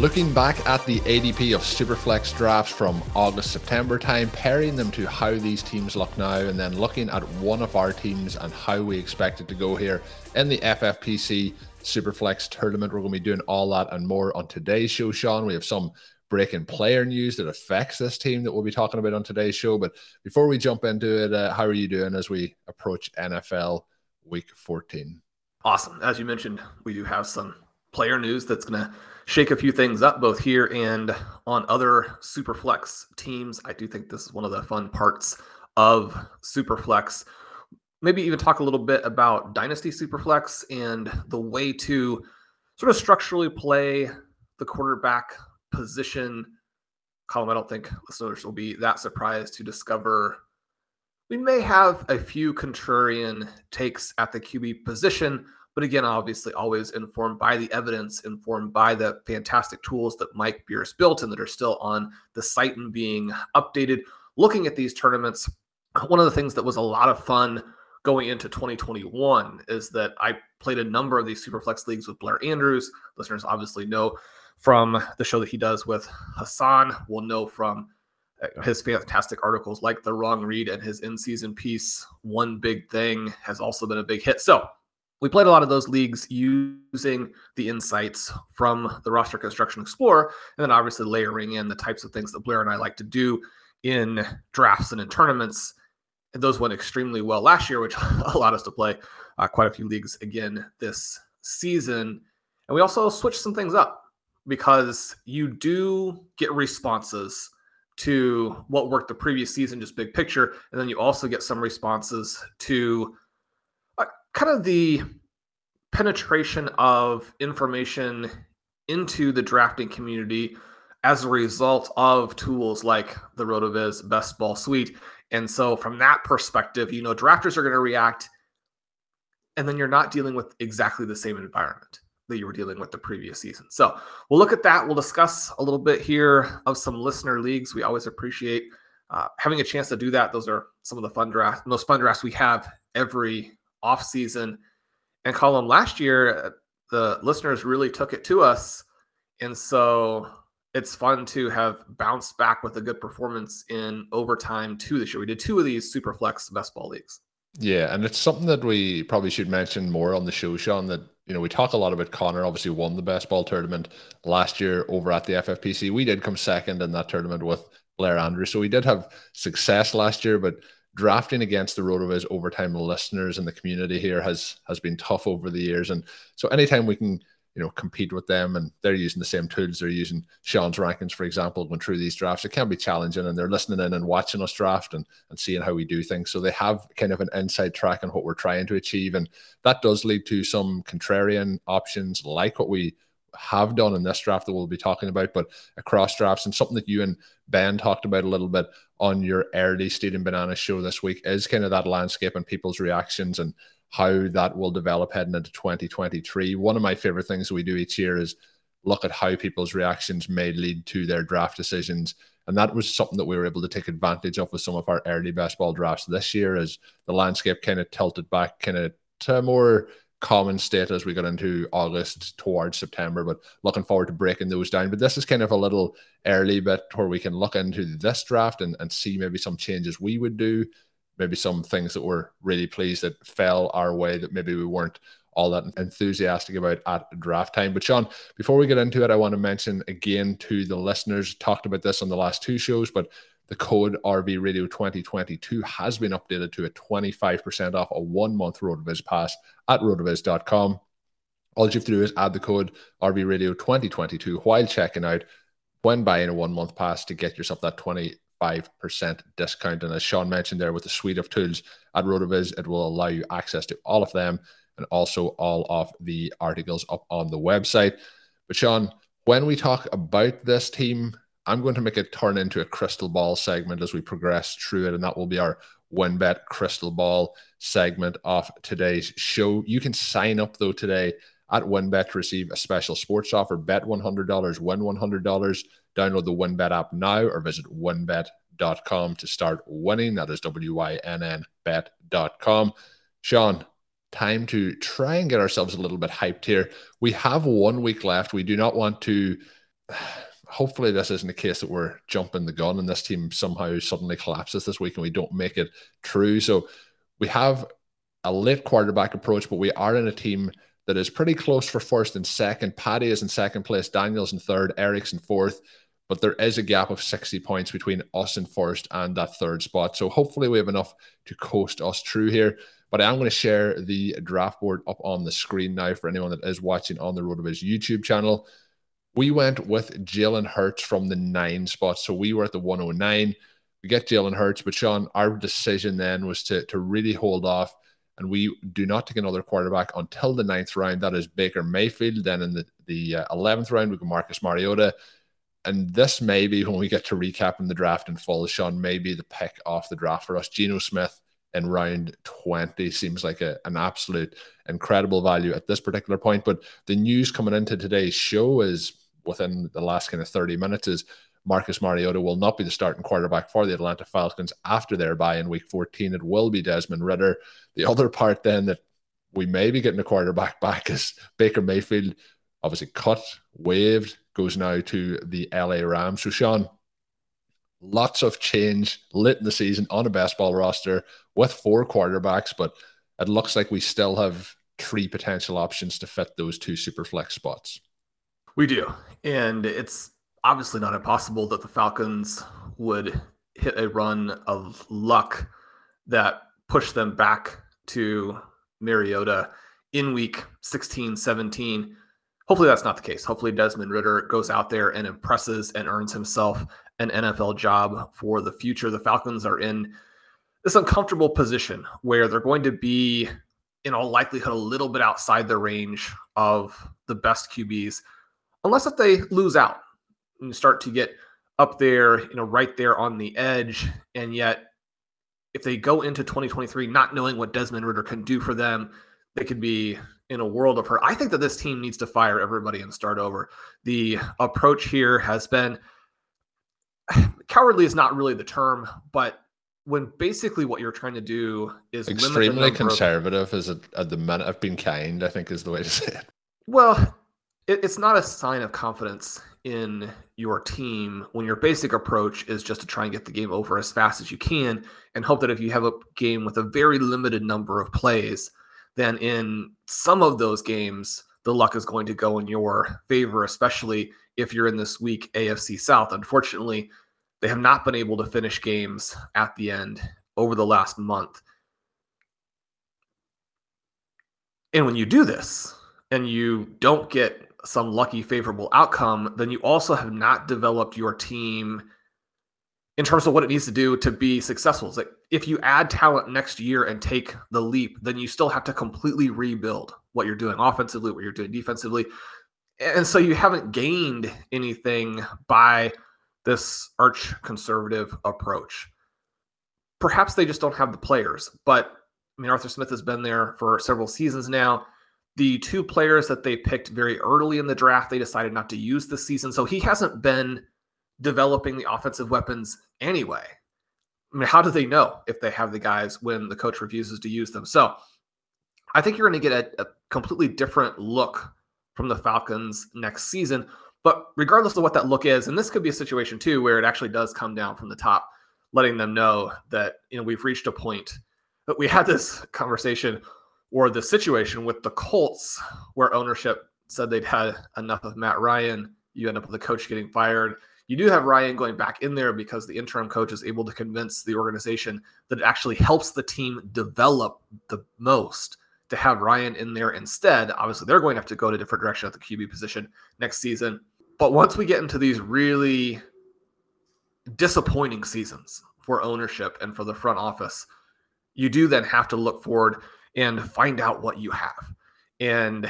Looking back at the ADP of Superflex drafts from August September time, pairing them to how these teams look now, and then looking at one of our teams and how we expect it to go here in the FFPC Superflex tournament. We're going to be doing all that and more on today's show, Shawn. We have some breaking player news that affects this team that we'll be talking about on today's show. But before we jump into it, uh, how are you doing as we approach NFL Week 14? Awesome. As you mentioned, we do have some player news that's going to shake a few things up both here and on other Superflex teams. I do think this is one of the fun parts of Superflex. Maybe even talk a little bit about Dynasty Superflex and the way to sort of structurally play the quarterback position. Colm, I don't think listeners will be that surprised to discover we may have a few contrarian takes at the QB position, but again, obviously, always informed by the evidence, informed by the fantastic tools that Mike Beers built and that are still on the site and being updated. Looking at these tournaments, one of the things that was a lot of fun going into 2021 is that I played a number of these Superflex leagues with Blair Andrews. Listeners obviously know from the show that he does with Hassan, will know from uh, his fantastic articles like the wrong read and his in-season piece one big thing has also been a big hit so we played a lot of those leagues using the insights from the roster construction explorer and then obviously layering in the types of things that blair and i like to do in drafts and in tournaments and those went extremely well last year which allowed us to play uh, quite a few leagues again this season and we also switched some things up because you do get responses to what worked the previous season, just big picture. And then you also get some responses to kind of the penetration of information into the drafting community as a result of tools like the RotoViz Best Ball Suite. And so, from that perspective, you know, drafters are going to react, and then you're not dealing with exactly the same environment that you were dealing with the previous season. So we'll look at that. We'll discuss a little bit here of some listener leagues. We always appreciate uh, having a chance to do that. Those are some of the fun drafts, most fun drafts we have every off season. And Colm, last year the listeners really took it to us, and so it's fun to have bounced back with a good performance in overtime too this year. We did two of these super flex best ball leagues. Yeah, and it's something that we probably should mention more on the show, Shawn. That you know we talk a lot about Connor. Obviously, won the best ball tournament last year over at the FFPC. We did come second in that tournament with Blair Andrews, so we did have success last year. But drafting against the RotoViz overtime listeners and the community here has has been tough over the years. And so anytime we can you know compete with them and they're using the same tools they're using shawn's rankings for example going through these drafts it can be challenging and they're listening in and watching us draft and, and seeing how we do things so they have kind of an inside track on what we're trying to achieve and that does lead to some contrarian options like what we have done in this draft that we'll be talking about but across drafts and something that you and ben talked about a little bit on your early Stealing Banana show this week is kind of that landscape and people's reactions and how that will develop heading into 2023. One of my favorite things we do each year is look at how people's reactions may lead to their draft decisions. And that was something that we were able to take advantage of with some of our early best ball drafts this year as the landscape kind of tilted back kind of to more common state as we got into August towards September. But looking forward to breaking those down. But this is kind of a little early bit where we can look into this draft and, and see maybe some changes we would do, maybe some things that we're really pleased that fell our way that maybe we weren't all that enthusiastic about at draft time. But Shawn, before we get into it, I want to mention again to the listeners, talked about this on the last two shows, but the code RV Radio 2022 has been updated to a 25% off a one month RotoViz pass at rotoviz.com. All you have to do is add the code RV Radio 2022 while checking out when buying a one month pass to get yourself that 25% discount. And as Shawn mentioned there, with the suite of tools at RotoViz, it will allow you access to all of them and also all of the articles up on the website. But Shawn, when we talk about this team, I'm going to make it turn into a crystal ball segment as we progress through it, and that will be our WynnBET crystal ball segment of today's show. You can sign up though today at WynnBET to receive a special sports offer. Bet $100, win $100. Download the WynnBET app now or visit wynnbet.com to start winning. That is W Y N N bet.com. Shawn, time to try and get ourselves a little bit hyped here. We have one week left. We do not want to. Hopefully, this isn't the case that we're jumping the gun and this team somehow suddenly collapses this week and we don't make it true. So, we have a late quarterback approach, but we are in a team that is pretty close for first and second. Paddy is in second place, Daniels in third, Eric's in fourth, but there is a gap of 60 points between us in first and that third spot. So hopefully we have enough to coast us through here. But I am going to share the draft board up on the screen now for anyone that is watching on the RotoViz YouTube channel. We went with Jalen Hurts from the nine spot. So we were at the 109. We get Jalen Hurts, but Shawn, our decision then was to, to really hold off and we do not take another quarterback until the ninth round. That is Baker Mayfield. Then in the, the uh, 11th round, we go Marcus Mariota. And this may be when we get to recap in the draft in full, Shawn, may be the pick off the draft for us. Geno Smith in round 20 seems like a, an absolute incredible value at this particular point. But the news coming into today's show is within the last kind of 30 minutes is Marcus Mariota will not be the starting quarterback for the Atlanta Falcons after their bye in week 14. It will be Desmond Ridder. The other part then that we may be getting a quarterback back is Baker Mayfield, obviously cut, waived, goes now to the LA Rams. So, Shawn, lots of change lit in the season on a best ball roster with four quarterbacks, but it looks like we still have three potential options to fit those two super flex spots. We do. And it's obviously not impossible that the Falcons would hit a run of luck that pushed them back to Mariota in week 16, 17. Hopefully, that's not the case. Hopefully, Desmond Ridder goes out there and impresses and earns himself an NFL job for the future. The Falcons are in this uncomfortable position where they're going to be, in all likelihood, a little bit outside the range of the best QBs, unless if they lose out and start to get up there, you know, right there on the edge. And yet, if they go into 2023 not knowing what Desmond Ridder can do for them, they could be in a world of hurt. I think that this team needs to fire everybody and start over. The approach here has been cowardly is not really the term, but when basically what you're trying to do is extremely conservative is at the minute of being kind, I think is the way to say it. Well, it, it's not a sign of confidence in your team when your basic approach is just to try and get the game over as fast as you can and hope that if you have a game with a very limited number of plays, then in some of those games, the luck is going to go in your favor, especially if you're in this weak AFC South. Unfortunately, they have not been able to finish games at the end over the last month. And when you do this and you don't get some lucky favorable outcome, then you also have not developed your team in terms of what it needs to do to be successful. It's like if you add talent next year and take the leap, then you still have to completely rebuild what you're doing offensively, what you're doing defensively. And so you haven't gained anything by this arch conservative approach. Perhaps they just don't have the players, but I mean, Arthur Smith has been there for several seasons now The two players that they picked very early in the draft, they decided not to use this season. So he hasn't been developing the offensive weapons anyway. I mean, how do they know if they have the guys when the coach refuses to use them? So I think you're going to get a, a completely different look from the Falcons next season. But regardless of what that look is, and this could be a situation too where it actually does come down from the top, letting them know that you know we've reached a point. But we had this conversation or the situation with the Colts where ownership said they'd had enough of Matt Ryan. You end up with the coach getting fired. You do have Ryan going back in there because the interim coach is able to convince the organization that it actually helps the team develop the most to have Ryan in there instead. Obviously, they're going to have to go to a different direction at the QB position next season. But once we get into these really disappointing seasons for ownership and for the front office, you do then have to look forward and find out what you have. And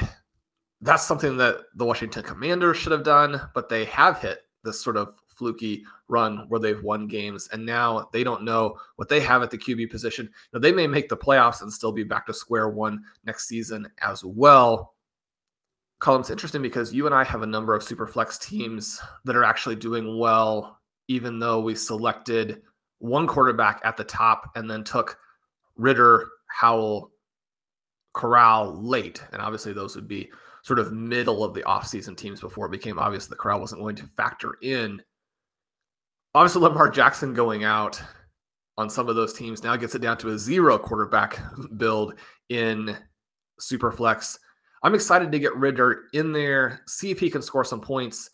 that's something that the Washington Commanders should have done, but they have hit this sort of fluky run where they've won games and now they don't know what they have at the QB position. Now, they may make the playoffs and still be back to square one next season as well. Colm's interesting because you and I have a number of super flex teams that are actually doing well, even though we selected one quarterback at the top and then took Ridder, Howell, Corral late. And obviously, those would be sort of middle of the offseason teams before it became obvious that Corral wasn't going to factor in. Obviously, Lamar Jackson going out on some of those teams now gets it down to a zero quarterback build in Superflex. I'm excited to get Ridder in there, see if he can score some points.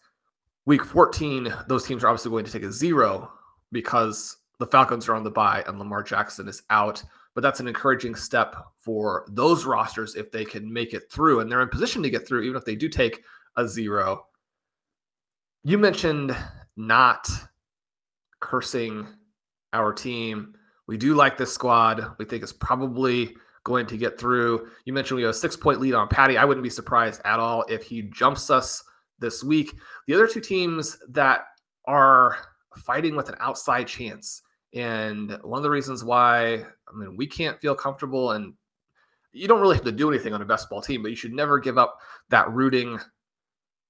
Week 14, those teams are obviously going to take a zero because the Falcons are on the bye and Lamar Jackson is out but that's an encouraging step for those rosters if they can make it through and they're in position to get through, even if they do take a zero. You mentioned not cursing our team. We do like this squad. We think it's probably going to get through. You mentioned we have a six point lead on Patty. I wouldn't be surprised at all if he jumps us this week. The other two teams that are fighting with an outside chance and one of the reasons why, I mean, we can't feel comfortable and you don't really have to do anything on a best ball team, but you should never give up that rooting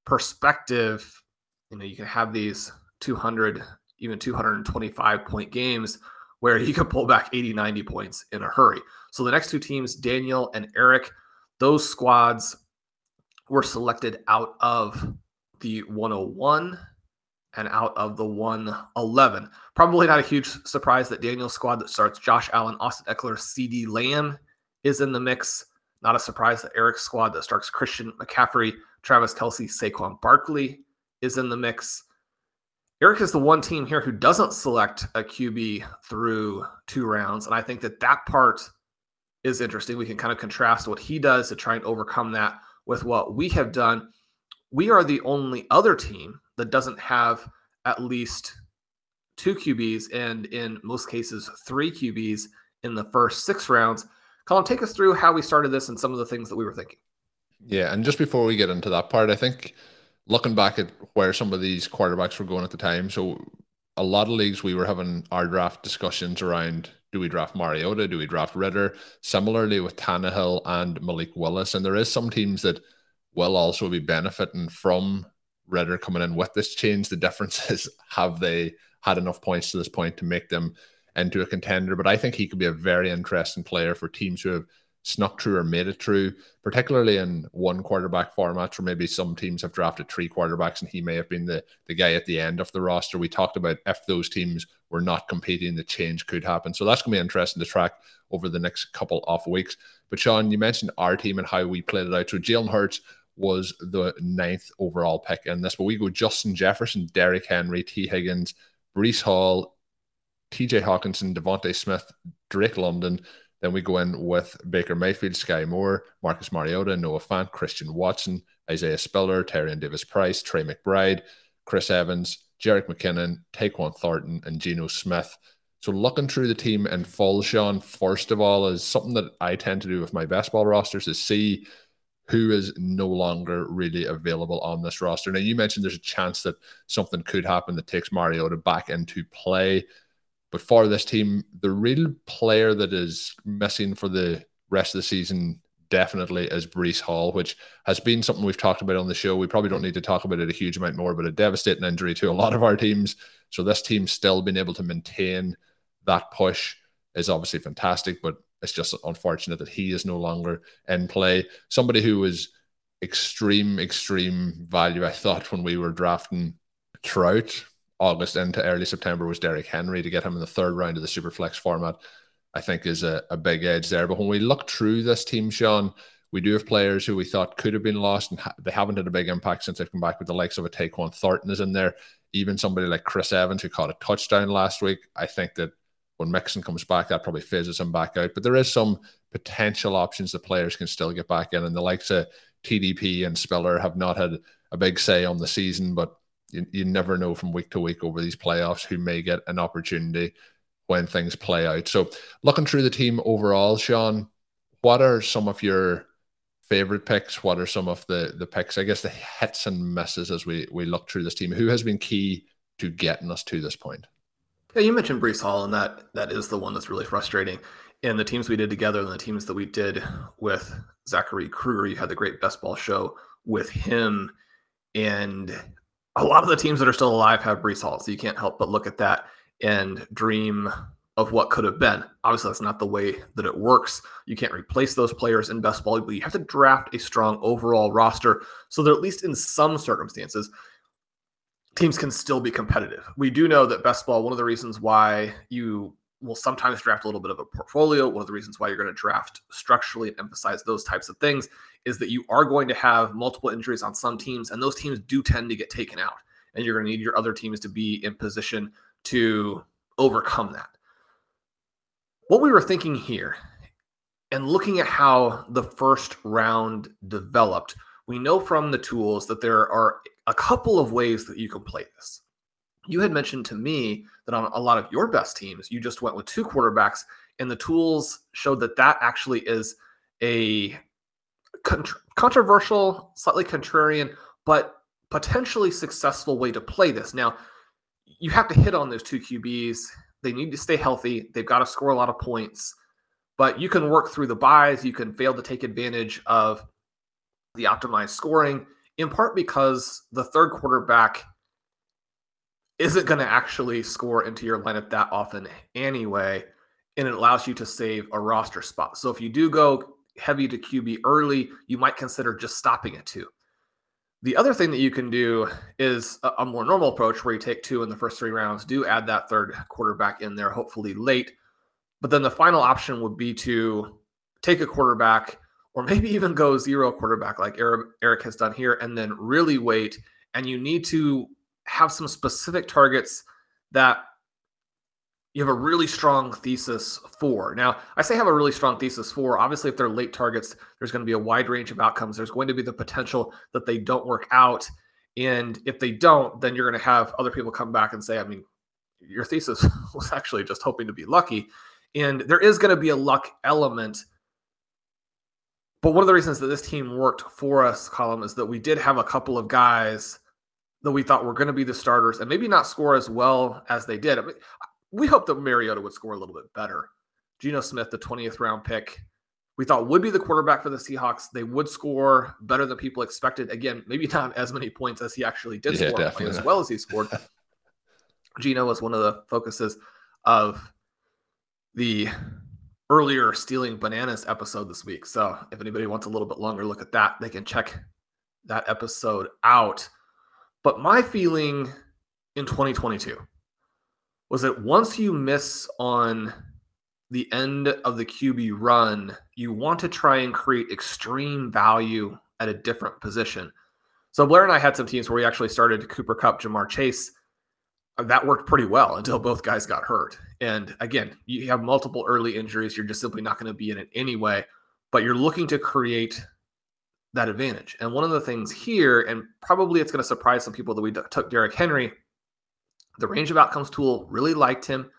perspective. You know, you can have these 200, even 225 point games where you can pull back 80, 90 points in a hurry. So the next two teams, Daniel and Eric, those squads were selected out of the 101 and out of the 111. Probably not a huge surprise that Daniel's squad that starts Josh Allen, Austin Ekeler, CeeDee Lamb is in the mix. Not a surprise that Eric's squad that starts Christian McCaffrey, Travis Kelce, Saquon Barkley is in the mix. Eric is the one team here who doesn't select a QB through two rounds. And I think that that part is interesting. We can kind of contrast what he does to try and overcome that with what we have done. We are the only other team that doesn't have at least two QBs and in most cases three QBs in the first six rounds. Colm, take us through how we started this and some of the things that we were thinking. Yeah, and just before we get into that part, I think looking back at where some of these quarterbacks were going at the time, so a lot of leagues we were having our draft discussions around do we draft Mariota, do we draft Ridder? Similarly with Tannehill and Malik Willis, and there is some teams that will also be benefiting from Ridder coming in with this change. The difference is have they had enough points to this point to make them into a contender? But I think he could be a very interesting player for teams who have snuck through or made it through, particularly in one quarterback formats where maybe some teams have drafted three quarterbacks and he may have been the, the guy at the end of the roster. We talked about if those teams were not competing, the change could happen. So that's going to be interesting to track over the next couple of weeks. But Shawn, you mentioned our team and how we played it out. So Jalen Hurts was the ninth overall pick in this. But we go Justin Jefferson, Derrick Henry, Tee Higgins, Breece Hall, TJ Hockenson, DeVonta Smith, Drake London. Then we go in with Baker Mayfield, Skyy Moore, Marcus Mariota, Noah Fant, Christian Watson, Isaiah Spiller, Tyrion Davis Price, Trey McBride, Chris Evans, Jerick McKinnon, Tyquan Thornton, and Geno Smith. So looking through the team and full, Shawn, first of all, is something that I tend to do with my best ball rosters is see who is no longer really available on this roster. Now, you mentioned there's a chance that something could happen that takes Mariota back into play. But for this team, the real player that is missing for the rest of the season, definitely is Breece Hall, which has been something we've talked about on the show. We probably don't need to talk about it a huge amount more, but a devastating injury to a lot of our teams. So this team still being able to maintain that push is obviously fantastic, but it's just unfortunate that he is no longer in play. Somebody who was extreme, extreme value, I thought, when we were drafting throughout August into early September was Derrick Henry to get him in the third round of the Superflex format. I think is a, a big edge there. But when we look through this team, Shawn, we do have players who we thought could have been lost and ha- they haven't had a big impact since they've come back with the likes of a Tyquan Thornton is in there. Even somebody like Chris Evans who caught a touchdown last week. I think that when Mixon comes back, that probably phases him back out. But there is some potential options the players can still get back in. And the likes of TDP and Spiller have not had a big say on the season, but you, you never know from week to week over these playoffs who may get an opportunity when things play out. So, looking through the team overall, Shawn, what are some of your favorite picks? What are some of the the picks? I guess the hits and misses as we we look through this team. Who has been key to getting us to this point? Yeah, you mentioned Breece Hall, and that that is the one that's really frustrating. And the teams we did together, and the teams that we did with Zachary Kruger, you had the great best ball show with him, and a lot of the teams that are still alive have Breece Hall, so you can't help but look at that and dream of what could have been. Obviously, that's not the way that it works. You can't replace those players in best ball, but you have to draft a strong overall roster so that at least in some circumstances, teams can still be competitive. We do know that best ball, one of the reasons why you will sometimes draft a little bit of a portfolio, one of the reasons why you're going to draft structurally and emphasize those types of things is that you are going to have multiple injuries on some teams, and those teams do tend to get taken out. And you're going to need your other teams to be in position to overcome that. What we were thinking here and looking at how the first round developed, we know from the tools that there are a couple of ways that you can play this. You had mentioned to me that on a lot of your best teams, you just went with two quarterbacks, and the tools showed that that actually is a controversial, slightly contrarian, but potentially successful way to play this. Now, you have to hit on those two QBs. They need to stay healthy. They've got to score a lot of points, but you can work through the byes. You can fail to take advantage of the optimized scoring, in part because the third quarterback isn't going to actually score into your lineup that often anyway, and it allows you to save a roster spot. So if you do go heavy to QB early, you might consider just stopping at two. The other thing that you can do is a, a, more normal approach where you take two in the first three rounds, do add that third quarterback in there, hopefully late. But then the final option would be to take a quarterback or maybe even go zero quarterback like Eric, has done here and then really wait. And you need to have some specific targets that you have a really strong thesis for. Now, I say have a really strong thesis for. Obviously, if they're late targets, there's going to be a wide range of outcomes. There's going to be the potential that they don't work out. And if they don't, then you're going to have other people come back and say, I mean, your thesis was actually just hoping to be lucky. And there is going to be a luck element. But one of the reasons that this team worked for us, Colm, is that we did have a couple of guys that we thought were going to be the starters and maybe not score as well as they did. I mean, we hoped that Mariota would score a little bit better. Geno Smith, the 20th round pick, we thought would be the quarterback for the Seahawks. They would score better than people expected. Again, maybe not as many points as he actually did yeah, score, as well as he scored. Geno was one of the focuses of the earlier stealing bananas episode this week. So if anybody wants a little bit longer look at that, they can check that episode out. But my feeling in 2022 was that once you miss on the end of the QB run, you want to try and create extreme value at a different position. So Blair and I had some teams where we actually started Cooper Kupp, Ja'Marr Chase. That worked pretty well until both guys got hurt. And again, you have multiple early injuries. You're just simply not going to be in it anyway, but you're looking to create that advantage. And one of the things here, and probably it's going to surprise some people that we took Derrick Henry the range of outcomes tool really liked him.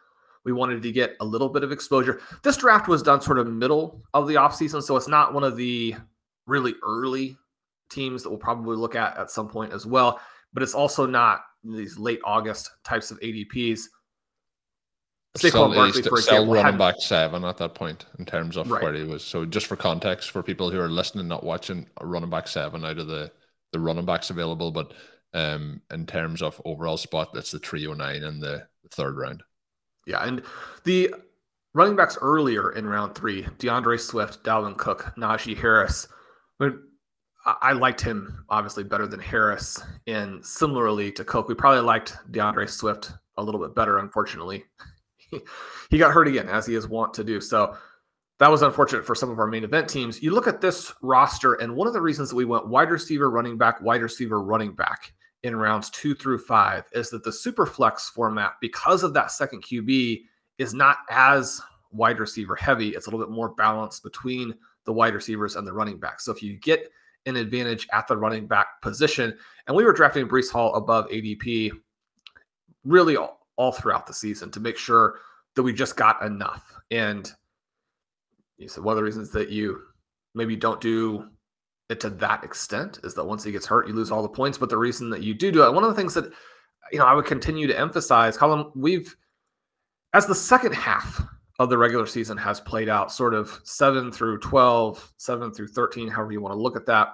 We wanted to get a little bit of exposure. This draft was done sort of middle of the offseason, so it's not one of the really early teams that we'll probably look at at some point as well. But it's also not these late August types of ADPs. Saquon Barkley, for example, running had, back seven at that point in terms of Right. where he was. So just for context, for people who are listening, not watching, a running back seven out of the the running backs available, but um, in terms of overall spot, that's the three oh nine in the, third round. Yeah, and the running backs earlier in round three, D'Andre Swift, Dalvin Cook, Najee Harris. I, mean, I I liked him obviously better than Harris, and similarly to Cook, we probably liked D'Andre Swift a little bit better. Unfortunately, he, got hurt again, as he is wont to do. So that was unfortunate for some of our main event teams. You look at this roster, and one of the reasons that we went wide receiver, running back, wide receiver, running back in rounds two through five is that the super flex format, because of that second QB, is not as wide receiver heavy. It's a little bit more balanced between the wide receivers and the running backs. So if you get an advantage at the running back position, and we were drafting Breece Hall above ADP really all, all throughout the season to make sure that we just got enough. And you said one of the reasons that you maybe don't do it to that extent is that once he gets hurt, you lose all the points. But the reason that you do do it, one of the things that you know I would continue to emphasize, Colm, we've as the second half of the regular season has played out, sort of seven through 12, seven through 13, however you want to look at that.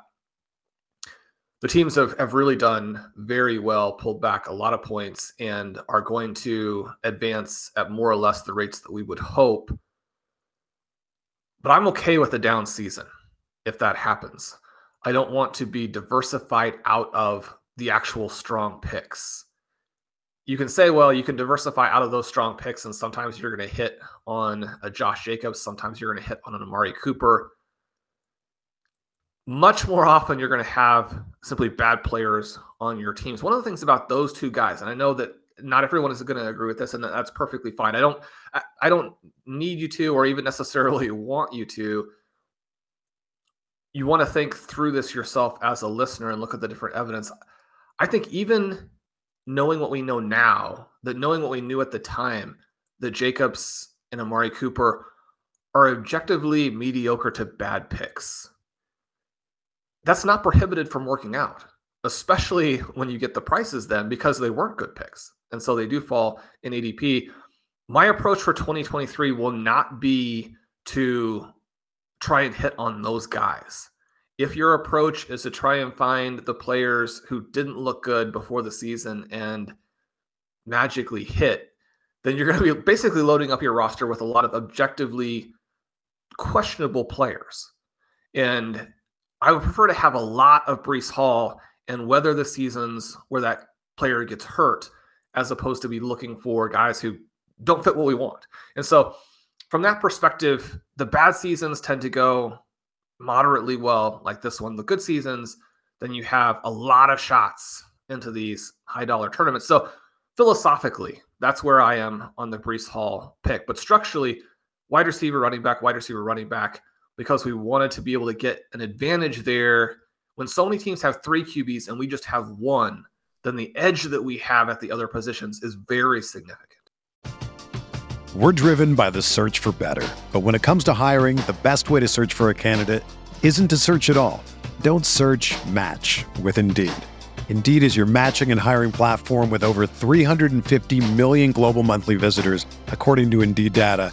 The teams have, have really done very well, pulled back a lot of points, and are going to advance at more or less the rates that we would hope. But I'm okay with a down season if that happens. I don't want to be diversified out of the actual strong picks. You can say, well, you can diversify out of those strong picks, and sometimes you're going to hit on a Josh Jacobs, sometimes you're going to hit on an Amari Cooper. Much more often, you're going to have simply bad players on your teams. One of the things about those two guys, and I know that not everyone is going to agree with this, and that's perfectly fine. I don't, I, I don't need you to, or even necessarily want you to you want to think through this yourself as a listener and look at the different evidence. I think even knowing what we know now, that knowing what we knew at the time, that Jacobs and Amari Cooper are objectively mediocre to bad picks. That's not prohibited from working out, especially when you get the prices then because they weren't good picks. And so they do fall in ADP. My approach for 2023 will not be to try and hit on those guys. If your approach is to try and find the players who didn't look good before the season and magically hit, then you're going to be basically loading up your roster with a lot of objectively questionable players. And I would prefer to have a lot of Breece Hall and weather the seasons where that player gets hurt as opposed to be looking for guys who don't fit what we want. And so from that perspective, the bad seasons tend to go moderately well, like this one. The good seasons, then you have a lot of shots into these high dollar tournaments. So philosophically, that's where I am on the Breece Hall pick. But structurally, wide receiver, running back, wide receiver, running back, because we wanted to be able to get an advantage there. When so many teams have three QBs and we just have one, then the edge that we have at the other positions is very significant. We're driven by the search for better. But when it comes to hiring, the best way to search for a candidate isn't to search at all. Don't search match with Indeed. Indeed is your matching and hiring platform with over 350 million global monthly visitors, according to Indeed data,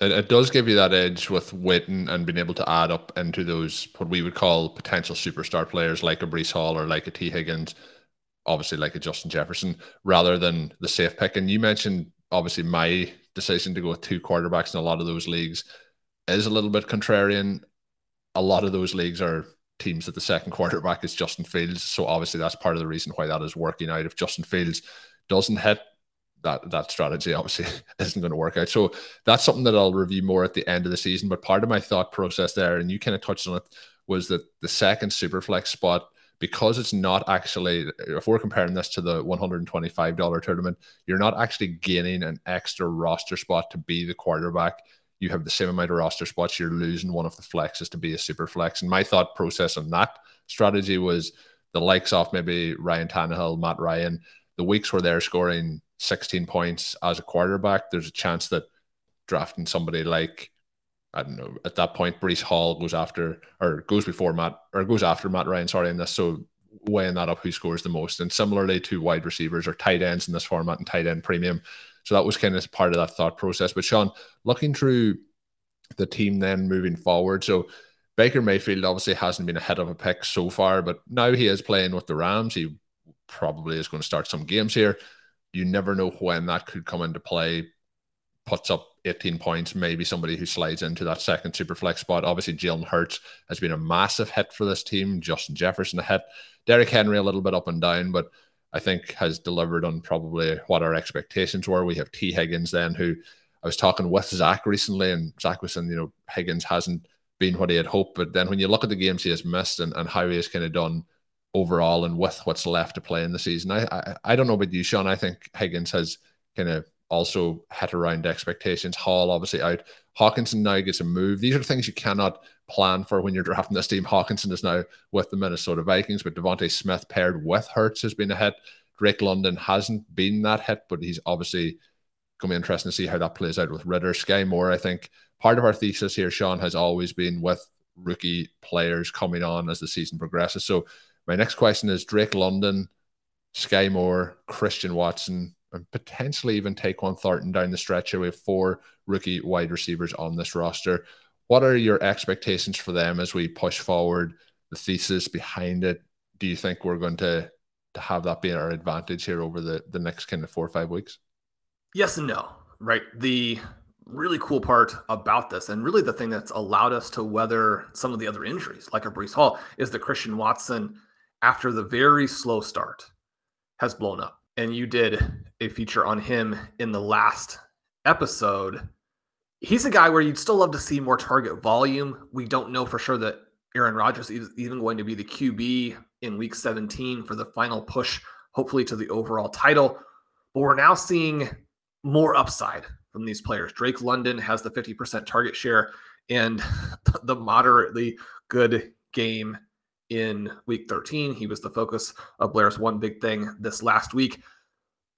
It, it does give you that edge with Witten and being able to add up into those what we would call potential superstar players like a Breece Hall or like a Tee Higgins, obviously like a Justin Jefferson, rather than the safe pick. And you mentioned obviously my decision to go with two quarterbacks in a lot of those leagues is a little bit contrarian. A lot of those leagues are teams that the second quarterback is Justin Fields. So obviously that's part of the reason why that is working out. If Justin Fields doesn't hit, that that strategy obviously isn't going to work out. So that's something that I'll review more at the end of the season. But part of my thought process there, and you kind of touched on it, was that the second superflex spot, because it's not actually, if we're comparing this to the $125 tournament, you're not actually gaining an extra roster spot to be the quarterback. You have the same amount of roster spots. You're losing one of the flexes to be a super flex. And my thought process on that strategy was the likes of maybe Ryan Tannehill, Matt Ryan, the weeks where they're scoring 16 points as a quarterback, there's a chance that drafting somebody like I don't know at that point Breece Hall goes after or goes before Matt or goes after Matt Ryan. Sorry, in this so weighing that up, who scores the most, and similarly to wide receivers or tight ends in this format and tight end premium. So that was kind of part of that thought process. But Sean, looking through the team then moving forward, so Baker Mayfield obviously hasn't been ahead of a pick so far, but now he is playing with the Rams. He probably is going to start some games here you never know when that could come into play. Puts up 18 points, maybe somebody who slides into that second super flex spot. Obviously, Jalen Hurts has been a massive hit for this team. Justin Jefferson a hit. Derrick Henry a little bit up and down, but I think has delivered on probably what our expectations were. We have Tee Higgins then, who I was talking with Zach recently, and Zach was saying, you know, Higgins hasn't been what he had hoped. But then when you look at the games he has missed and, and how he has kind of done overall and with what's left to play in the season. I, I, I don't know about you, Shawn. I think Higgins has kind of also hit around expectations. Hall obviously out. Hockenson now gets a move. These are things you cannot plan for when you're drafting this team. Hockenson is now with the Minnesota Vikings, but DeVonta Smith paired with Hurts has been a hit. Drake London hasn't been that hit, but he's obviously going to be interesting to see how that plays out with Ridder. Skyy Moore, I think part of our thesis here, Shawn, has always been with rookie players coming on as the season progresses. So my next question is Drake London, Skyy Moore, Christian Watson, and potentially even Tyquan Thornton down the stretch here. We have four rookie wide receivers on this roster. What are your expectations for them as we push forward the thesis behind it? Do you think we're going to to have that be our advantage here over the, the next kind of four or five weeks? Yes and no, right? The really cool part about this, and really the thing that's allowed us to weather some of the other injuries, like a Breece Hall, is the Christian Watson – after the very slow start, has blown up. And you did a feature on him in the last episode. He's a guy where you'd still love to see more target volume. We don't know for sure that Aaron Rodgers is even going to be the QB in week 17 for the final push, hopefully to the overall title. But we're now seeing more upside from these players. Drake London has the 50% target share and the moderately good game in week 13. He was the focus of Blair's one big thing this last week.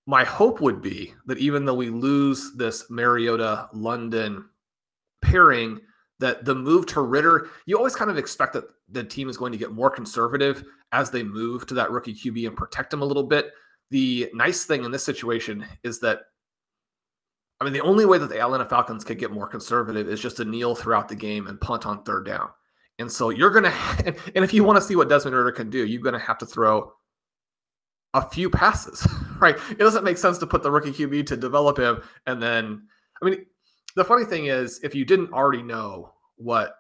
My hope would be that even though we lose this Mariota London pairing, that the move to Ridder, you always kind of expect that the team is going to get more conservative as they move to that rookie QB and protect him a little bit. The nice thing in this situation is that I mean, the only way that the Atlanta Falcons could get more conservative is just to kneel throughout the game and punt on third down. And so you're going to, and if you want to see what Desmond Ridder can do, you're going to have to throw a few passes, right? It doesn't make sense to put the rookie QB to develop him. And then, I mean, the funny thing is, if you didn't already know what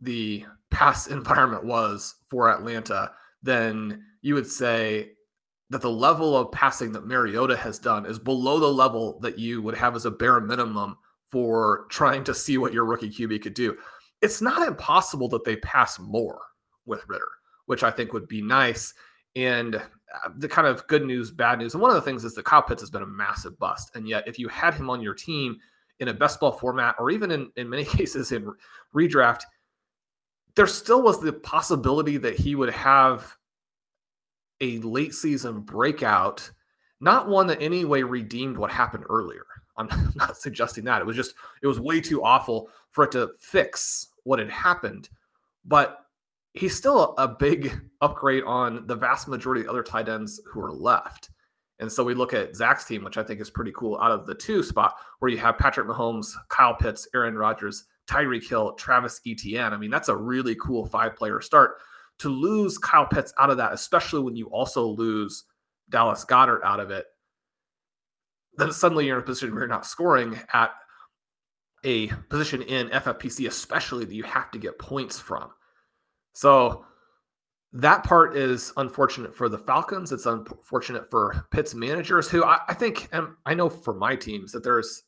the pass environment was for Atlanta, then you would say that the level of passing that Mariota has done is below the level that you would have as a bare minimum for trying to see what your rookie QB could do it's not impossible that they pass more with Ridder, which I think would be nice. And uh, the kind of good news, bad news, and one of the things is that Kyle Pitts has been a massive bust. And yet, if you had him on your team, in a best ball format, or even in, in many cases in redraft, there still was the possibility that he would have a late season breakout, not one that any way redeemed what happened earlier. I'm not suggesting that. It was just, it was way too awful for it to fix what had happened. But he's still a big upgrade on the vast majority of other tight ends who are left. And so we look at Zach's team, which I think is pretty cool out of the two spot where you have Patrick Mahomes, Kyle Pitts, Aaron Rodgers, Tyreek Hill, Travis Etienne. I mean, that's a really cool five player start. To lose Kyle Pitts out of that, especially when you also lose Dallas Goedert out of it, then suddenly you're in a position where you're not scoring at a position in FFPC, especially that you have to get points from. So that part is unfortunate for the Falcons. It's unfortunate for Pitts' managers, who I, I think, and I know for my teams that there's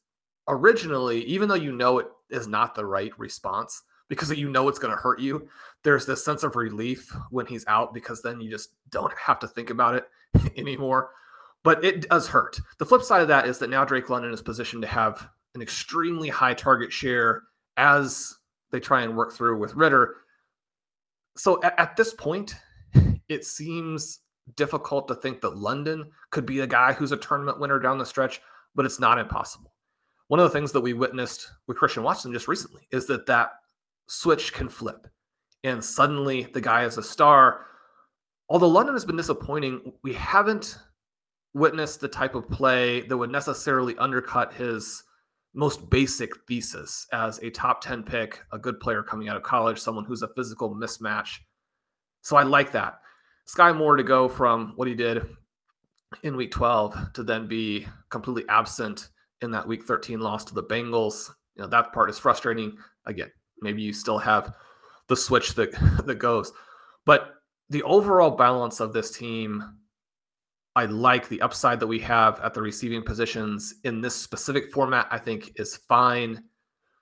originally, even though you know it is not the right response because you know it's going to hurt you, there's this sense of relief when he's out because then you just don't have to think about it anymore. But it does hurt. The flip side of that is that now Drake London is positioned to have an extremely high target share as they try and work through with Ridder. so at, at this point, it seems difficult to think that London could be a guy who's a tournament winner down the stretch, but it's not impossible. One of the things that we witnessed with Christian Watson just recently is that that switch can flip, and suddenly the guy is a star. Although London has been disappointing, we haven't witnessed the type of play that would necessarily undercut his most basic thesis as a top 10 pick, a good player coming out of college, someone who's a physical mismatch. So I like that. Skyy Moore to go from what he did in week 12 to then be completely absent in that week 13 loss to the Bengals. You know, that part is frustrating. Again, maybe you still have the switch that that goes. But the overall balance of this team I like the upside that we have at the receiving positions in this specific format. I think is fine.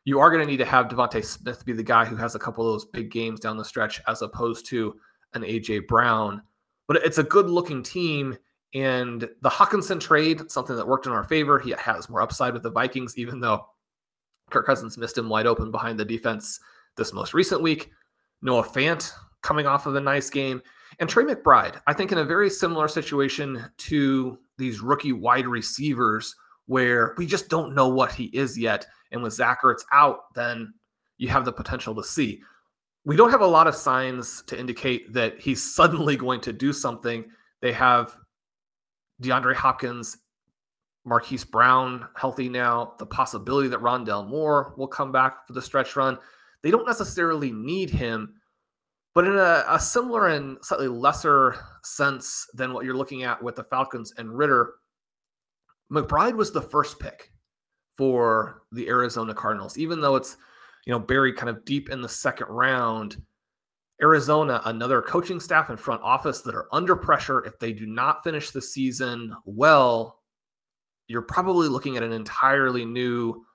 You are going to need to have DeVonta Smith be the guy who has a couple of those big games down the stretch, as opposed to an AJ Brown. But it's a good looking team. And the Hockenson trade, something that worked in our favor. He has more upside with the Vikings, even though Kirk Cousins missed him wide open behind the defense this most recent week. Noah Fant coming off of a nice game. And Trey McBride, I think, in a very similar situation to these rookie wide receivers where we just don't know what he is yet. And with Zach Ertz out, then you have the potential to see. We don't have a lot of signs to indicate that he's suddenly going to do something. They have DeAndre Hopkins, Marquise Brown healthy now, the possibility that Rondale Moore will come back for the stretch run. They don't necessarily need him, but in a, a, similar and slightly lesser sense than what you're looking at with the Falcons and Ridder, McBride was the first pick for the Arizona Cardinals, even though it's you know buried kind of deep in the second round. Arizona, another coaching staff and front office that are under pressure. If they do not finish the season well, you're probably looking at an entirely new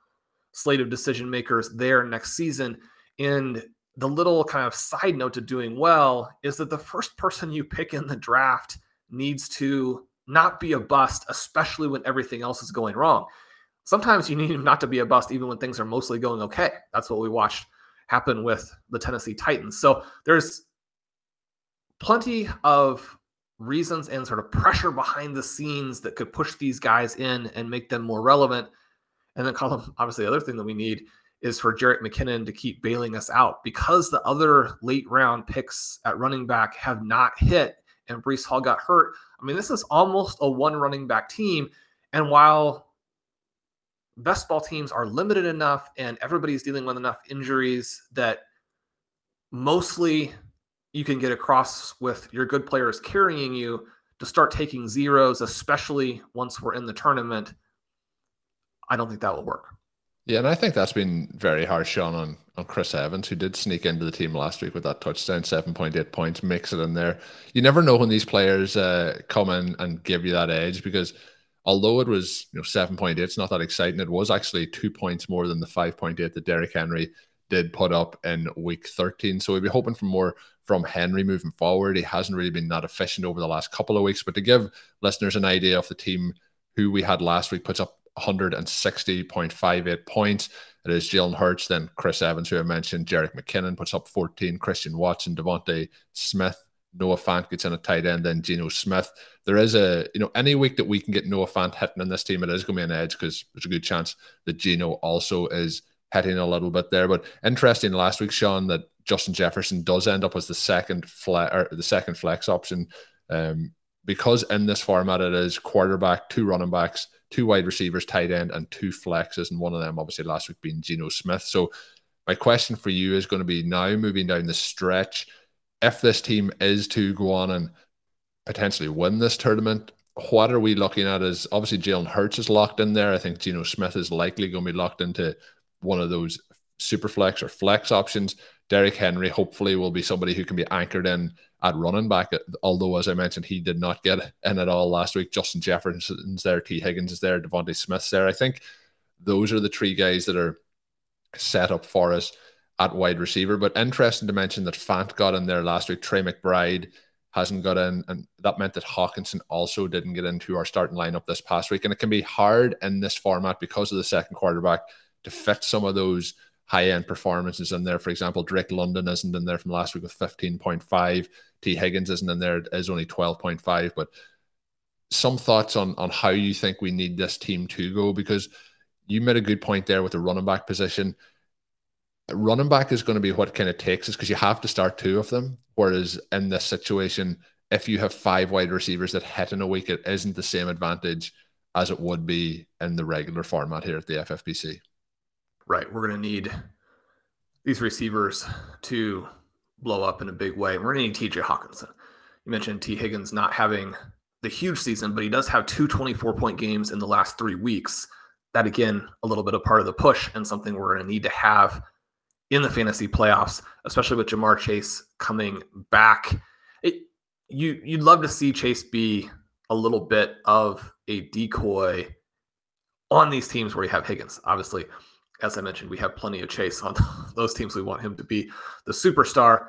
slate of decision makers there next season. And the little kind of side note to doing well is that the first person you pick in the draft needs to not be a bust, especially when everything else is going wrong. Sometimes you need not to be a bust, even when things are mostly going okay. That's what we watched happen with the Tennessee Titans. So there's plenty of reasons and sort of pressure behind the scenes that could push these guys in and make them more relevant. And then, Colm, obviously, the other thing that we need is for Jerick McKinnon to keep bailing us out because the other late round picks at running back have not hit and Breece Hall got hurt. I mean, this is almost a one running back team. And while best ball teams are limited enough and everybody's dealing with enough injuries that mostly you can get across with your good players carrying you to start taking zeros, especially once we're in the tournament. I don't think that will work. Yeah, and I think that's been very harsh on on, on Chris Evans, who did sneak into the team last week with that touchdown, seven point eight points, mix it in there. You never know when these players uh, come in and give you that edge because although it was you know seven point eight, it's not that exciting. It was actually two points more than the five point eight that Derrick Henry did put up in week thirteen. So we'd be hoping for more from Henry moving forward. He hasn't really been that efficient over the last couple of weeks, but to give listeners an idea of the team who we had last week puts up 160.58 points. It is Jalen Hurts, then Chris Evans, who I mentioned, Jerick McKinnon puts up 14, Christian Watson, DeVonta Smith, Noah Fant gets in a tight end, then Geno Smith. There is a, you know, any week that we can get Noah Fant hitting in this team, it is going to be an edge because there's a good chance that Geno also is hitting a little bit there. But interesting last week, Shawn, that Justin Jefferson does end up as the second flex or the second flex option. Um, because in this format it is quarterback, two running backs, two wide receivers, tight end, and two flexes, and one of them obviously last week being Geno Smith. So my question for you is going to be now moving down the stretch if this team is to go on and potentially win this tournament, what are we looking at? Is obviously Jalen Hurts is locked in there. I think Geno Smith is likely going to be locked into one of those super flex or flex options. Derrick Henry hopefully will be somebody who can be anchored in at running back. Although, as I mentioned, he did not get in at all last week. Justin Jefferson's there, Tee Higgins is there, DeVonta Smith's there. I think those are the three guys that are set up for us at wide receiver. But interesting to mention that Fant got in there last week. Trey McBride hasn't got in, and that meant that Hockenson also didn't get into our starting lineup this past week. And it can be hard in this format because of the second quarterback to fit some of those high end performances in there. For example, Drake London isn't in there from last week with 15.5. Tee Higgins isn't in there, is only 12.5. But some thoughts on on how you think we need this team to go because you made a good point there with the running back position running back is going to be what kind of takes us because you have to start two of them. Whereas in this situation, if you have five wide receivers that hit in a week, it isn't the same advantage as it would be in the regular format here at the FFPC. Right. We're going to need these receivers to blow up in a big way. We're going to need TJ Hockenson. You mentioned Tee Higgins not having the huge season, but he does have two 24 point games in the last three weeks. That, again, a little bit of part of the push and something we're going to need to have in the fantasy playoffs, especially with Ja'Marr Chase coming back. It, you you'd love to see Chase be a little bit of a decoy on these teams where you have Higgins. Obviously, as I mentioned, we have plenty of Chase on those teams. We want him to be the superstar.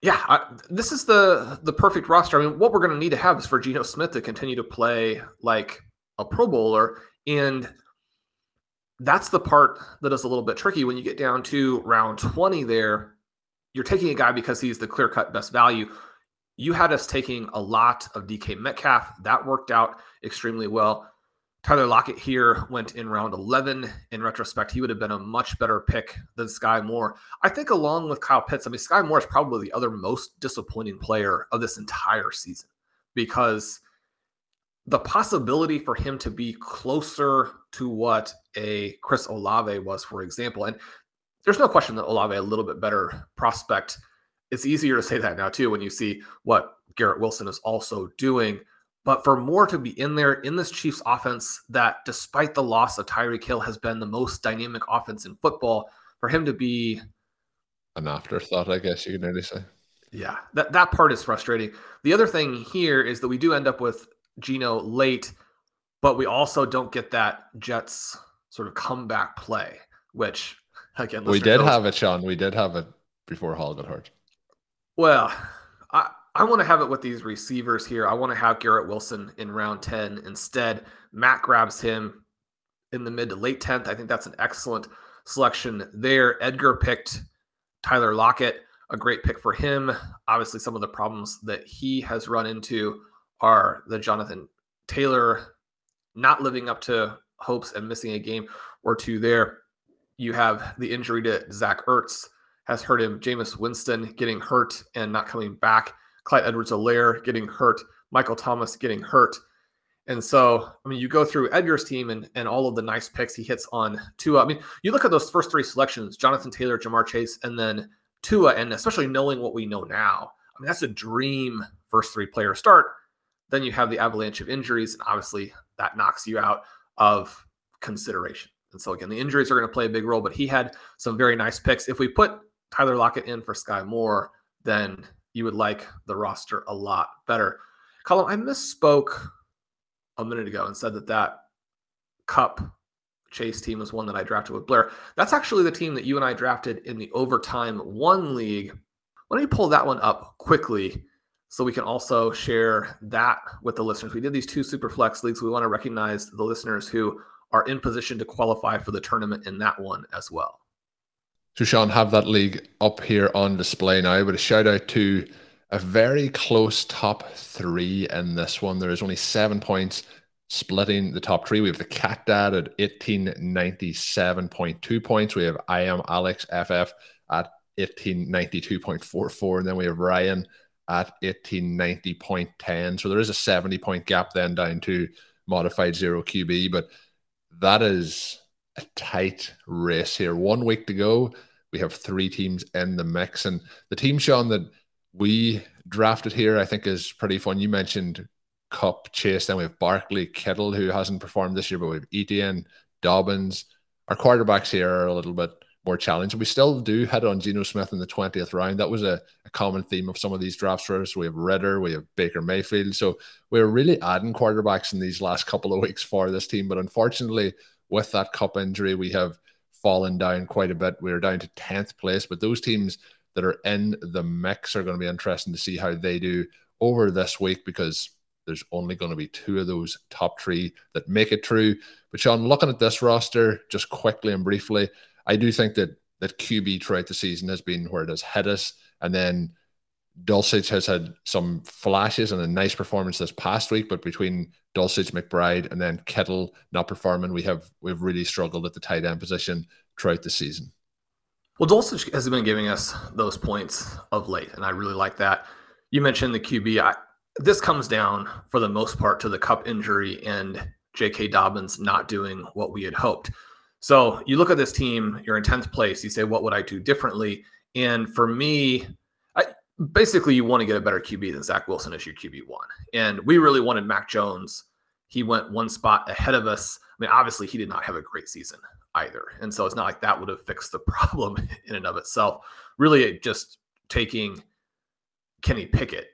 Yeah, I, this is the the perfect roster. I mean, what we're going to need to have is for Geno Smith to continue to play like a Pro Bowler, and that's the part that is a little bit tricky when you get down to round 20 there you're taking a guy because he's the clear cut best value you had us taking a lot of dk metcalf that worked out extremely well tyler lockett here went in round 11 in retrospect he would have been a much better pick than Skyy moore i think along with kyle pitts i mean Skyy moore is probably the other most disappointing player of this entire season because the possibility for him to be closer to what a Chris Olave was, for example, and there's no question that Olave a little bit better prospect. It's easier to say that now too when you see what Garrett Wilson is also doing. But for Moore to be in there in this Chiefs offense, that despite the loss of Tyreek Hill has been the most dynamic offense in football, for him to be an afterthought, I guess you could nearly say. Yeah, that, that part is frustrating. The other thing here is that we do end up with Geno late, but we also don't get that Jets sort of comeback play, which again we did have it, Shawn. We did have it before Hall got hurt. Well, I want to have it with these receivers here. I want to have Garrett Wilson in round 10 instead. Matt grabs him in the mid to late 10th. I think that's an excellent selection there. Edgar picked Tyler Lockett, a great pick for him. Obviously, some of the problems that he has run into are the Jonathan Taylor not living up to hopes and missing a game or two there. You have the injury to Zach Ertz has hurt him. Jameis Winston getting hurt and not coming back. Clyde Edwards-Helaire getting hurt. Michael Thomas getting hurt. And so, I mean, you go through Edgar's team and, and all of the nice picks he hits on Tua. I mean, you look at those first three selections Jonathan Taylor, Ja'Marr Chase, and then Tua, and especially knowing what we know now. I mean, that's a dream first three player start. Then you have the avalanche of injuries, and obviously that knocks you out of consideration. And so again, the injuries are going to play a big role, but he had some very nice picks. If we put Tyler Lockett in for Skyy Moore, then you would like the roster a lot better. Colm, I misspoke a minute ago and said that that Kupp Chase team was one that I drafted with Blair. That's actually the team that you and I drafted in the overtime one league. Why don't you pull that one up quickly so we can also share that with the listeners. We did these two super flex leagues. We want to recognize the listeners who are in position to qualify for the tournament in that one as well. So, Shawn, have that league up here on display now. But a shout out to a very close top three in this one. There is only seven points splitting the top three. We have the Cat Dad at 1897.2 points. We have I am Alex FF at 1892.44. And then we have Ryan at 1890.10. So there is a 70 point gap then down to modified zero QB. But that is a tight race here. One week to go. We have three teams in the mix. And the team, Shawn, that we drafted here, I think is pretty fun. You mentioned Kupp Chase. Then we have Barkley, Kittle, who hasn't performed this year, but we have Etienne, Dobbins. Our quarterbacks here are a little bit more challenging. We still do head on Geno Smith in the 20th round. That was a, a, common theme of some of these drafts for us. We have Ridder, we have Baker Mayfield. So we're really adding quarterbacks in these last couple of weeks for this team. But unfortunately, with that Kupp injury, we have fallen down quite a bit. We're down to 10th place. But those teams that are in the mix are going to be interesting to see how they do over this week because there's only going to be two of those top three that make it through. But Shawn, looking at this roster just quickly and briefly, I do think that that QB throughout the season has been where it has hit us, and then Dulcich has had some flashes and a nice performance this past week, but between Dulcich, McBride, and then Kittle not performing, we have we've really struggled at the tight end position throughout the season. Well, Dulcich has been giving us those points of late, and I really like that. You mentioned the QB. I, this comes down for the most part to the Kupp injury and J.K. Dobbins not doing what we had hoped. So you look at this team, you're in 10th place, you say, what would I do differently? And for me, basically, you want to get a better QB than Zach Wilson as your QB1. And we really wanted Mac Jones. He went one spot ahead of us. I mean, obviously, he did not have a great season either. And so it's not like that would have fixed the problem in and of itself. Really, just taking Kenny Pickett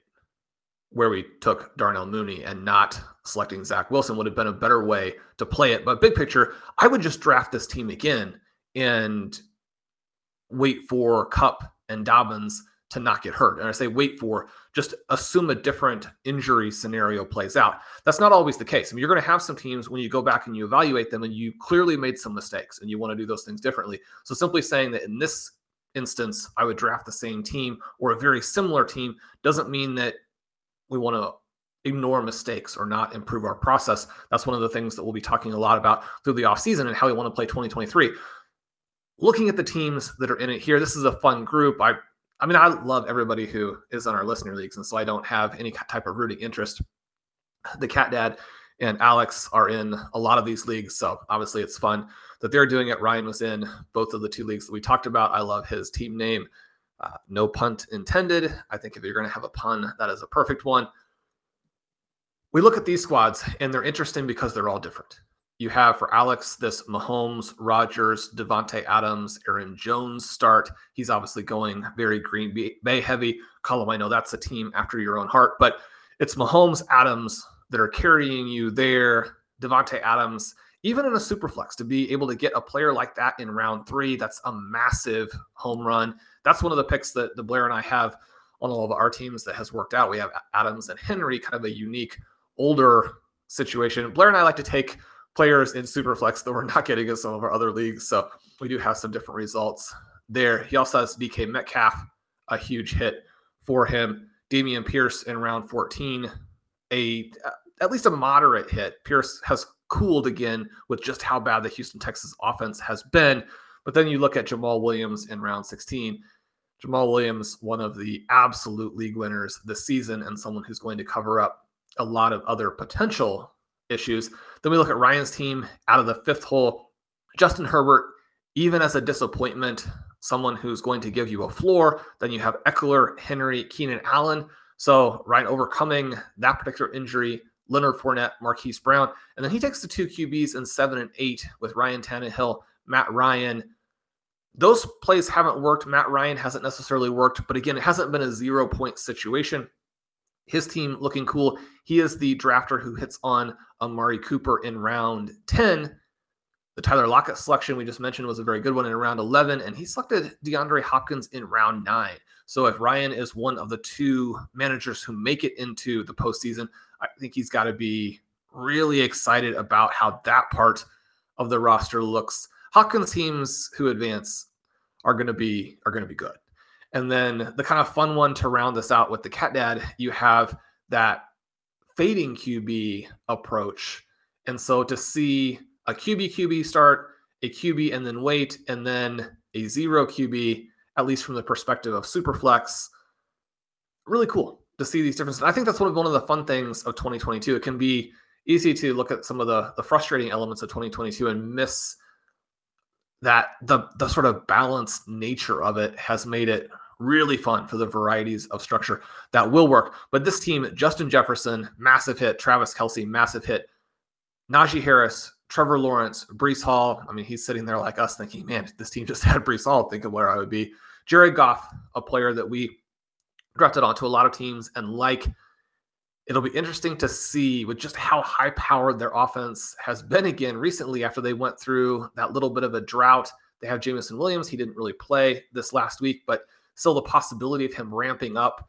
where we took Darnell Mooney and not selecting Zach Wilson would have been a better way to play it. But big picture, I would just draft this team again and wait for Kupp and Dobbins to not get hurt. And I say wait for, just assume a different injury scenario plays out. That's not always the case. I mean, you're going to have some teams when you go back and you evaluate them and you clearly made some mistakes and you want to do those things differently. So simply saying that in this instance, I would draft the same team or a very similar team doesn't mean that we want to ignore mistakes or not improve our process. That's one of the things that we'll be talking a lot about through the offseason and how we want to play 2023. Looking at the teams that are in it here, this is a fun group. I I mean, I love everybody who is on our listener leagues, and so I don't have any type of rooting interest. The Cat Dad and Alex are in a lot of these leagues, so obviously it's fun that they're doing it. Ryan was in both of the two leagues that we talked about. I love his team name. Uh, no punt intended. I think if you're going to have a pun, that is a perfect one. We look at these squads, and they're interesting because they're all different. You have for Alex this Mahomes, Rodgers, Davante Adams, Aaron Jones start. He's obviously going very Green Bay heavy. Colm, I know that's a team after your own heart, but it's Mahomes, Adams that are carrying you there. Davante Adams even in a super flex to be able to get a player like that in round three, that's a massive home run. That's one of the picks that the Blair and I have on all of our teams that has worked out. We have Adams and Henry, kind of a unique older situation. Blair and I like to take players in Superflex that we're not getting in some of our other leagues. So we do have some different results there. He also has DK Metcalf, a huge hit for him. Dameon Pierce in round 14, a at least a moderate hit. Pierce has cooled again with just how bad the Houston Texas offense has been. But then you look at Jamaal Williams in round 16. Jamaal Williams, one of the absolute league winners this season, and someone who's going to cover up a lot of other potential issues. Then we look at Ryan's team out of the fifth hole. Justin Herbert, even as a disappointment, someone who's going to give you a floor. Then you have Ekeler, Henry, Keenan Allen. So Ryan overcoming that particular injury Leonard Fournette, Marquise Brown. And then he takes the two QBs in seven and eight with Ryan Tannehill, Matt Ryan. Those plays haven't worked. Matt Ryan hasn't necessarily worked, but again, it hasn't been a zero point situation. His team looking cool. He is the drafter who hits on Amari Cooper in round 10. The Tyler Lockett selection we just mentioned was a very good one in round 11, and he selected DeAndre Hopkins in round nine. So if Ryan is one of the two managers who make it into the postseason, I think he's got to be really excited about how that part of the roster looks. Hopkins teams who advance are going to be are going to be good. And then the kind of fun one to round this out with the cat dad, you have that fading QB approach. And so to see a QB QB start, a QB and then wait, and then a zero QB, at least from the perspective of Superflex, really cool to see these differences. I think that's one of one of the fun things of 2022. It can be easy to look at some of the the frustrating elements of 2022 and miss that the the sort of balanced nature of it has made it really fun for the varieties of structure that will work. But this team, Justin Jefferson, massive hit, Travis Kelce, massive hit, Najee Harris, Trevor Lawrence, Breece Hall. I mean, he's sitting there like us thinking, man, this team just had Breece Hall, think of where I would be. Jared Goff, a player that we drafted onto a lot of teams and like. It'll be interesting to see with just how high powered their offense has been again recently after they went through that little bit of a drought. They have Jameson Williams. He didn't really play this last week, but still the possibility of him ramping up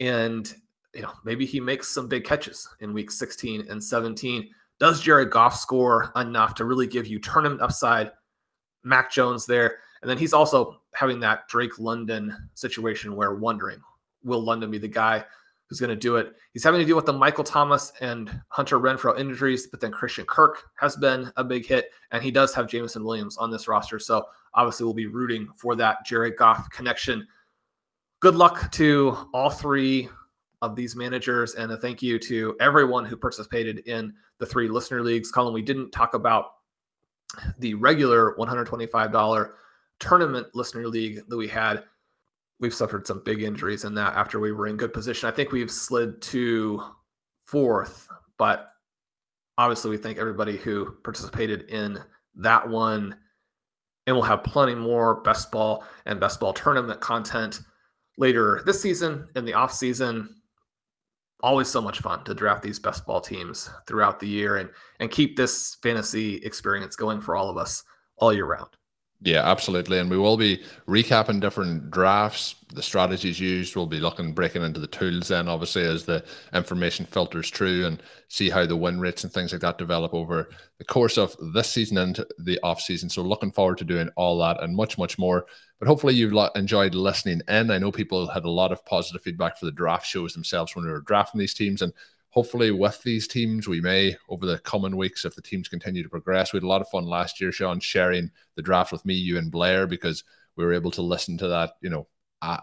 and you know maybe he makes some big catches in week 16 and 17 does jared goff score enough to really give you tournament upside? Mac jones there. And then he's also having that drake london situation where wondering will london be the guy who's going to do it? He's having to deal with the michael thomas and hunter renfrow injuries but then christian kirk has been a big hit and he does have jameson williams on this roster. So obviously we'll be rooting for that Jared Goff connection. Good luck to all three of these managers, and a thank you to everyone who participated in the three listener leagues. Colm, we didn't talk about the regular $125 tournament listener league that we had. We've suffered some big injuries in that after we were in good position. I think we've slid to fourth, but obviously we thank everybody who participated in that one and we'll have plenty more best ball and best ball tournament content later this season in the off season. Always so much fun to draft these best ball teams throughout the year and and keep this fantasy experience going for all of us all year round yeah, absolutely. And we will be recapping different drafts, the strategies used. We'll be looking, breaking into the tools then, obviously, as the information filters through and see how the win rates and things like that develop over the course of this season and the off season. So, looking forward to doing all that and much, much more. But hopefully, you've enjoyed listening in. I know people had a lot of positive feedback for the draft shows themselves when we were drafting these teams. And hopefully with these teams we may over the coming weeks if the teams continue to progress. We had a lot of fun last year shawn sharing the draft with me you and blair because we were able to listen to that you know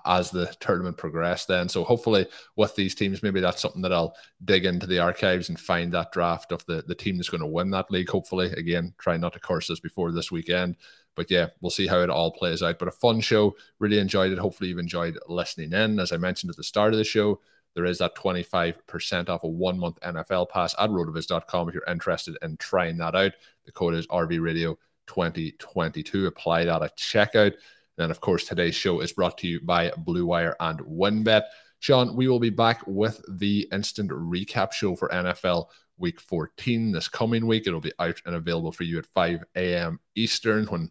as the tournament progressed then. So hopefully with these teams maybe that's something that i'll dig into the archives and find that draft of the the team that's going to win that league hopefully. Again try not to curse us before this weekend. But yeah we'll see how it all plays out. But a fun show. Really enjoyed it. Hopefully you've enjoyed listening in. As i mentioned at the start of the show there is that 25% off a one month NFL pass at rotoviz.com if you're interested in trying that out. The code is RVRadio 2022. Apply that at checkout. And of course, today's show is brought to you by Blue Wire and WynnBET. Shawn, we will be back with the instant recap show for NFL week 14 this coming week. It'll be out and available for you at 5 a.m. Eastern when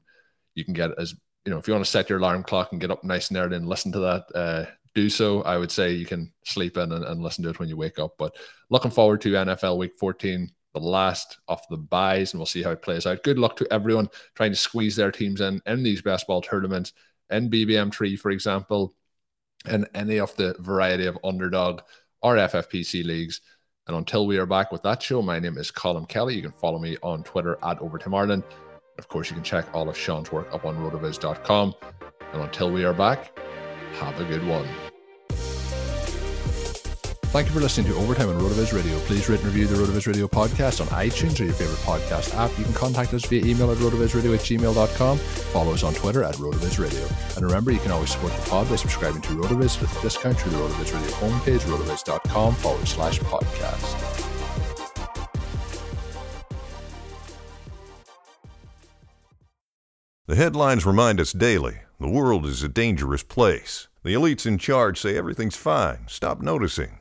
you can get as you know, if you want to set your alarm clock and get up nice and early and listen to that, uh, do so. I would say you can sleep in and, and listen to it when you wake up. But looking forward to NFL Week 14, the last of the byes, and we'll see how it plays out. Good luck to everyone trying to squeeze their teams in in these best ball tournaments, in BBM3, for example, and any of the variety of underdog or FFPC leagues. And until we are back with that show, my name is Colm Kelly. You can follow me on Twitter at Overtime Ireland. Of course, you can check all of Shawn's work up on rotoviz.com. And until we are back, have a good one. Thank you for listening to Overtime on RotoViz Radio. Please rate and review the RotoViz Radio podcast on iTunes or your favorite podcast app. You can contact us via email at rotovizradio at gmail.com. Follow us on Twitter at RotoViz Radio. And remember, you can always support the pod by subscribing to RotoViz with a discount through the RotoViz Radio homepage, rotoviz.com forward slash podcast. The headlines remind us daily the world is a dangerous place. The elites in charge say everything's fine, stop noticing.